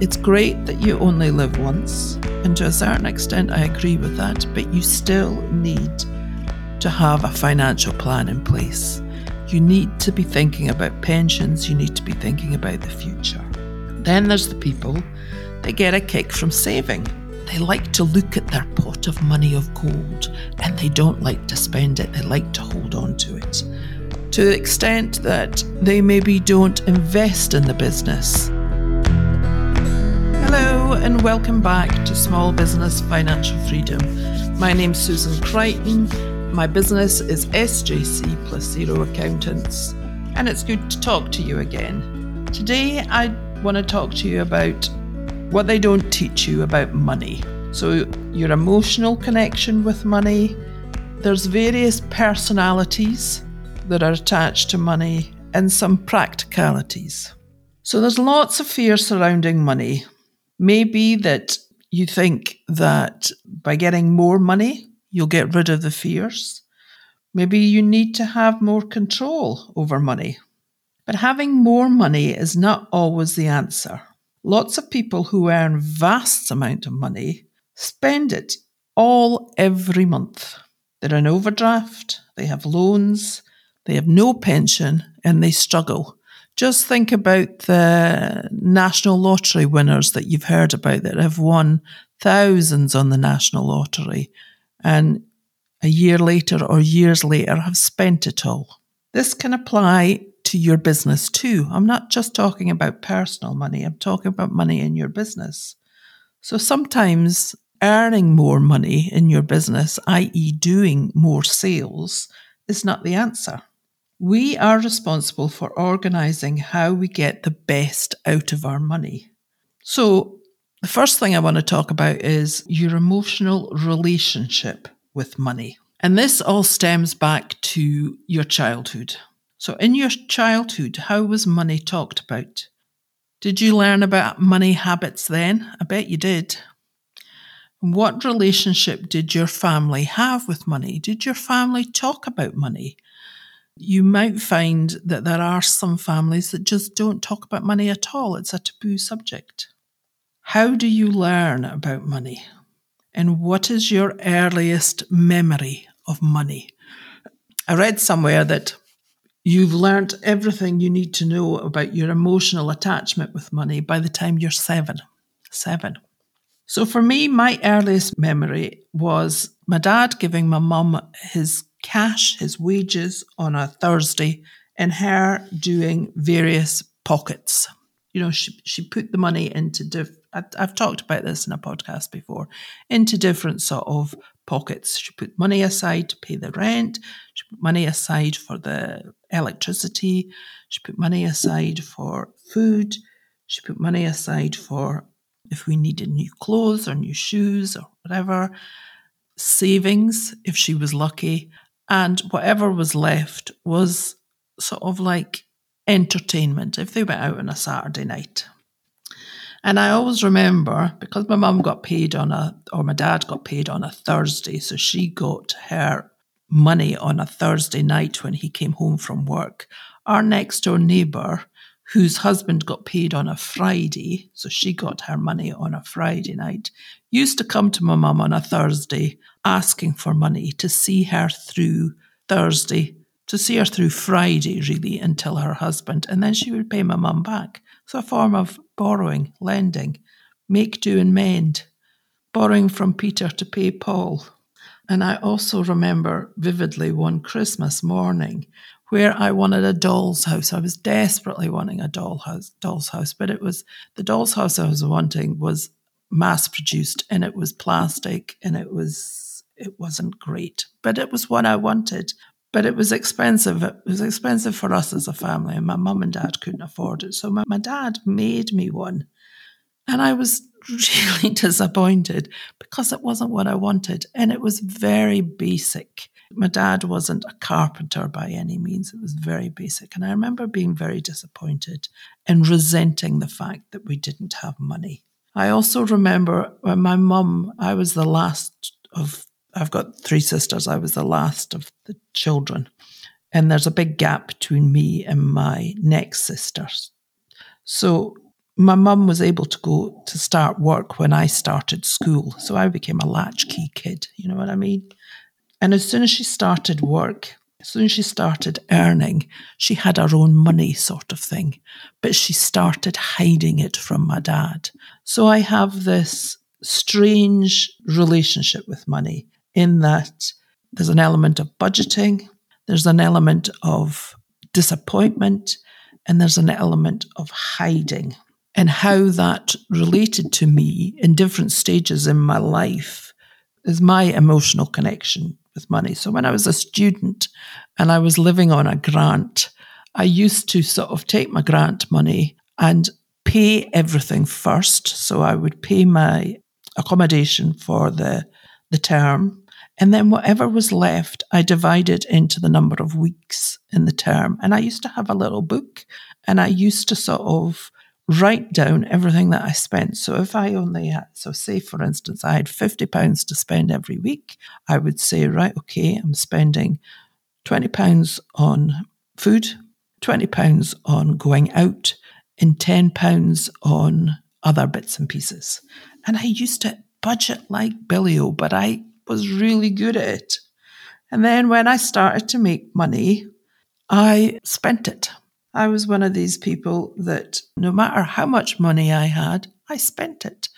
It's great that you only live once, and to a certain extent, I agree with that, but you still need to have a financial plan in place. You need to be thinking about pensions, you need to be thinking about the future. Then there's the people that get a kick from saving. They like to look at their pot of money of gold and they don't like to spend it, they like to hold on to it. To the extent that they maybe don't invest in the business. And welcome back to Small Business Financial Freedom. My name's Susan Crichton. My business is SJC Plus Zero Accountants, and it's good to talk to you again. Today, I want to talk to you about what they don't teach you about money. So, your emotional connection with money, there's various personalities that are attached to money, and some practicalities. So, there's lots of fear surrounding money. Maybe that you think that by getting more money, you'll get rid of the fears. Maybe you need to have more control over money. But having more money is not always the answer. Lots of people who earn vast amount of money spend it all every month. They're in overdraft, they have loans, they have no pension, and they struggle. Just think about the national lottery winners that you've heard about that have won thousands on the national lottery and a year later or years later have spent it all. This can apply to your business too. I'm not just talking about personal money, I'm talking about money in your business. So sometimes earning more money in your business, i.e., doing more sales, is not the answer. We are responsible for organising how we get the best out of our money. So, the first thing I want to talk about is your emotional relationship with money. And this all stems back to your childhood. So, in your childhood, how was money talked about? Did you learn about money habits then? I bet you did. What relationship did your family have with money? Did your family talk about money? You might find that there are some families that just don't talk about money at all. It's a taboo subject. How do you learn about money? And what is your earliest memory of money? I read somewhere that you've learned everything you need to know about your emotional attachment with money by the time you're seven. Seven. So for me, my earliest memory was my dad giving my mum his cash, his wages on a Thursday, and her doing various pockets. You know, she, she put the money into diff- I've, I've talked about this in a podcast before, into different sort of pockets. She put money aside to pay the rent. She put money aside for the electricity. She put money aside for food. She put money aside for if we needed new clothes or new shoes or whatever. Savings, if she was lucky and whatever was left was sort of like entertainment if they went out on a Saturday night. And I always remember because my mum got paid on a, or my dad got paid on a Thursday, so she got her money on a Thursday night when he came home from work. Our next door neighbour, whose husband got paid on a Friday, so she got her money on a Friday night, used to come to my mum on a Thursday asking for money to see her through Thursday, to see her through Friday, really, until her husband, and then she would pay my mum back. So a form of borrowing, lending, make do and mend, borrowing from Peter to pay Paul. And I also remember vividly one Christmas morning where I wanted a doll's house. I was desperately wanting a doll house, doll's house, but it was the doll's house I was wanting was mass produced and it was plastic and it was it wasn't great, but it was what I wanted. But it was expensive. It was expensive for us as a family, and my mum and dad couldn't afford it. So my, my dad made me one. And I was really disappointed because it wasn't what I wanted. And it was very basic. My dad wasn't a carpenter by any means. It was very basic. And I remember being very disappointed and resenting the fact that we didn't have money. I also remember when my mum, I was the last of I've got three sisters. I was the last of the children. And there's a big gap between me and my next sisters. So my mum was able to go to start work when I started school. So I became a latchkey kid, you know what I mean? And as soon as she started work, as soon as she started earning, she had her own money, sort of thing. But she started hiding it from my dad. So I have this strange relationship with money in that there's an element of budgeting, there's an element of disappointment, and there's an element of hiding and how that related to me in different stages in my life is my emotional connection with money. So when I was a student and I was living on a grant, I used to sort of take my grant money and pay everything first. So I would pay my accommodation for the the term. And then whatever was left, I divided into the number of weeks in the term. And I used to have a little book and I used to sort of write down everything that I spent. So if I only had, so say for instance, I had £50 to spend every week, I would say, right, okay, I'm spending £20 on food, £20 on going out, and £10 on other bits and pieces. And I used to budget like Billy O, but I was really good at it. And then when I started to make money, I spent it. I was one of these people that no matter how much money I had, I spent it.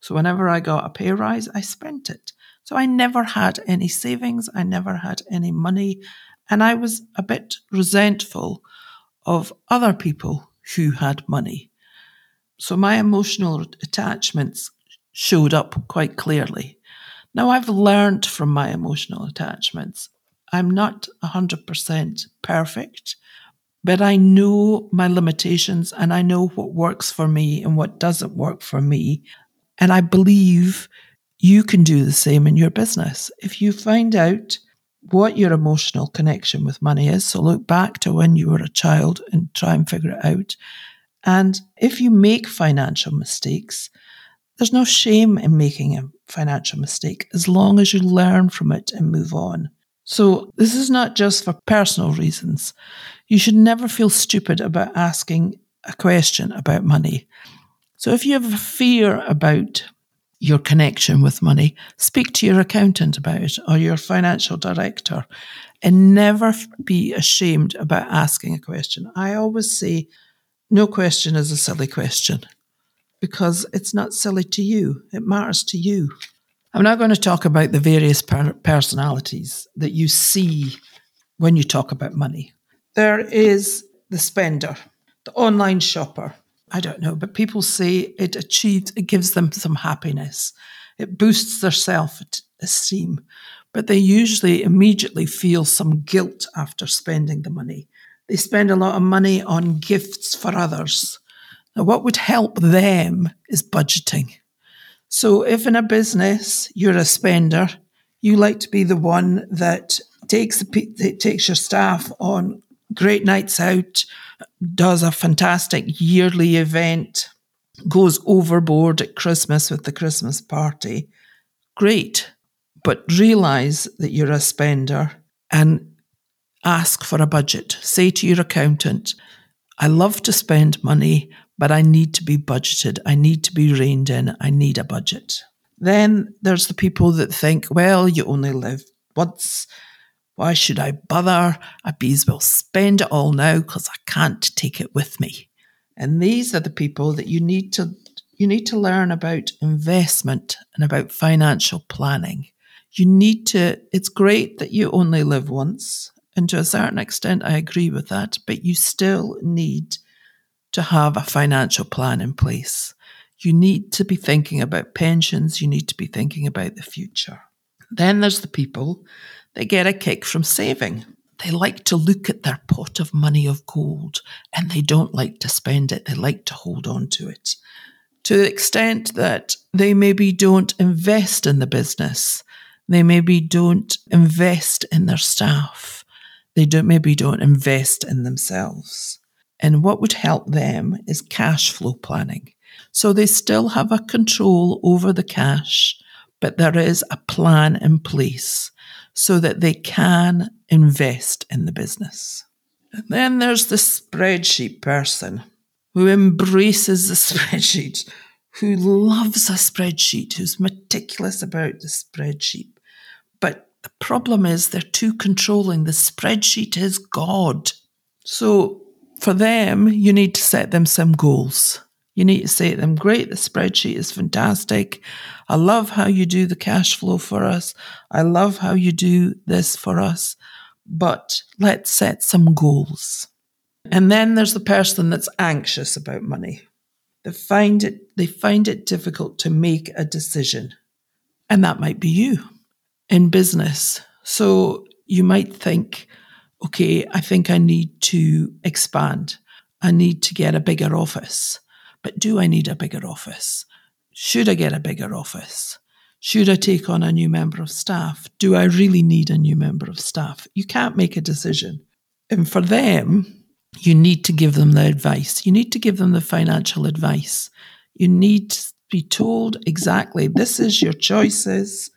So whenever I got a pay rise, I spent it. So I never had any savings. I never had any money. And I was a bit resentful of other people who had money. So my emotional attachments showed up quite clearly. Now I've learned from my emotional attachments. I'm not 100% perfect. But I know my limitations and I know what works for me and what doesn't work for me. And I believe you can do the same in your business. If you find out what your emotional connection with money is, so look back to when you were a child and try and figure it out. And if you make financial mistakes, there's no shame in making a financial mistake as long as you learn from it and move on. So, this is not just for personal reasons. You should never feel stupid about asking a question about money. So, if you have a fear about your connection with money, speak to your accountant about it or your financial director and never be ashamed about asking a question. I always say, no question is a silly question because it's not silly to you, it matters to you. I'm now going to talk about the various per- personalities that you see when you talk about money. There is the spender, the online shopper. I don't know, but people say it achieves, it gives them some happiness. It boosts their self esteem, but they usually immediately feel some guilt after spending the money. They spend a lot of money on gifts for others. Now, what would help them is budgeting. So if in a business you're a spender, you like to be the one that takes the, takes your staff on great nights out, does a fantastic yearly event, goes overboard at Christmas with the Christmas party. Great. But realize that you're a spender and ask for a budget. Say to your accountant, I love to spend money, but I need to be budgeted. I need to be reined in. I need a budget. Then there's the people that think, well, you only live once. Why should I bother? I be as well spend it all now because I can't take it with me. And these are the people that you need to you need to learn about investment and about financial planning. You need to it's great that you only live once. And to a certain extent I agree with that, but you still need to have a financial plan in place. You need to be thinking about pensions, you need to be thinking about the future. Then there's the people that get a kick from saving. They like to look at their pot of money of gold and they don't like to spend it, they like to hold on to it. To the extent that they maybe don't invest in the business, they maybe don't invest in their staff, they don't maybe don't invest in themselves. And what would help them is cash flow planning. So they still have a control over the cash, but there is a plan in place so that they can invest in the business. And then there's the spreadsheet person. who embraces the spreadsheet, who loves a spreadsheet, who's meticulous about the spreadsheet. But the problem is they're too controlling. The spreadsheet is God. So for them, you need to set them some goals. You need to say to them, great, the spreadsheet is fantastic. I love how you do the cash flow for us. I love how you do this for us. But let's set some goals. And then there's the person that's anxious about money. They find it, they find it difficult to make a decision. And that might be you in business. So you might think, okay, I think I need to expand. I need to get a bigger office. But do I need a bigger office? Should I get a bigger office? Should I take on a new member of staff? Do I really need a new member of staff? You can't make a decision. And for them, you need to give them the advice. You need to give them the financial advice. You need to be told exactly this is your choices.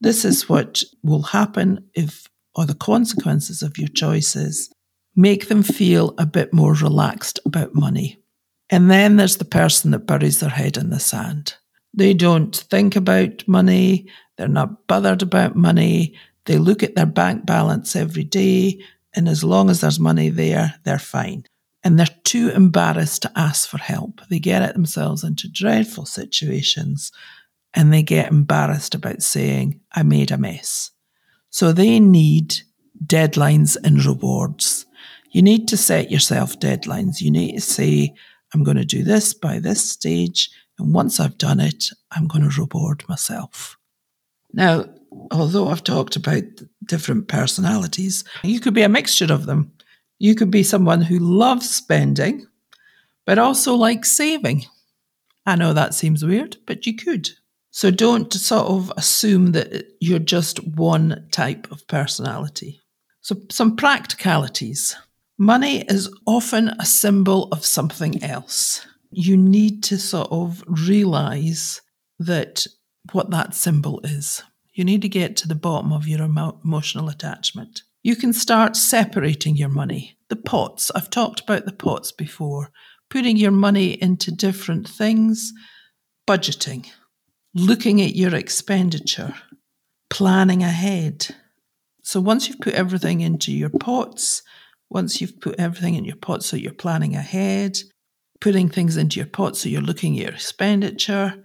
This is what will happen if, or the consequences of your choices. Make them feel a bit more relaxed about money. And then there's the person that buries their head in the sand. They don't think about money. They're not bothered about money. They look at their bank balance every day. And as long as there's money there, they're fine. And they're too embarrassed to ask for help. They get themselves into dreadful situations and they get embarrassed about saying, I made a mess. So they need deadlines and rewards. You need to set yourself deadlines. You need to say, I'm going to do this by this stage. And once I've done it, I'm going to reward myself. Now, although I've talked about different personalities, you could be a mixture of them. You could be someone who loves spending, but also likes saving. I know that seems weird, but you could. So don't sort of assume that you're just one type of personality. So, some practicalities. Money is often a symbol of something else. You need to sort of realize that what that symbol is. You need to get to the bottom of your emo- emotional attachment. You can start separating your money. The pots, I've talked about the pots before, putting your money into different things, budgeting, looking at your expenditure, planning ahead. So once you've put everything into your pots, once you've put everything in your pot, so you're planning ahead, putting things into your pot, so you're looking at your expenditure,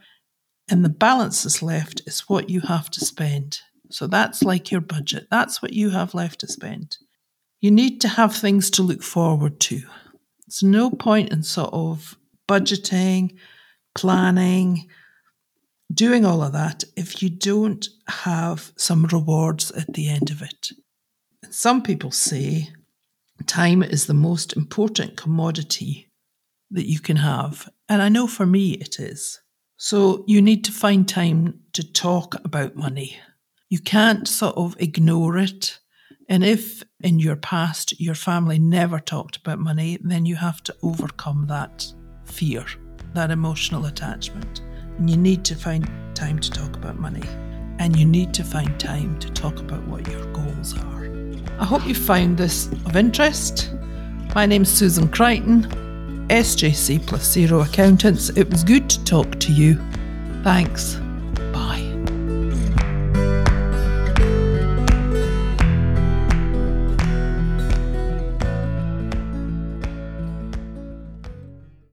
and the balance that's left is what you have to spend. So that's like your budget. That's what you have left to spend. You need to have things to look forward to. There's no point in sort of budgeting, planning, doing all of that if you don't have some rewards at the end of it. Some people say time is the most important commodity that you can have. And I know for me it is. So you need to find time to talk about money. You can't sort of ignore it. And if in your past your family never talked about money, then you have to overcome that fear, that emotional attachment. And you need to find time to talk about money. And you need to find time to talk about what your goals are. I hope you found this of interest. My name's Susan Crichton, SJC plus Zero Accountants. It was good to talk to you. Thanks.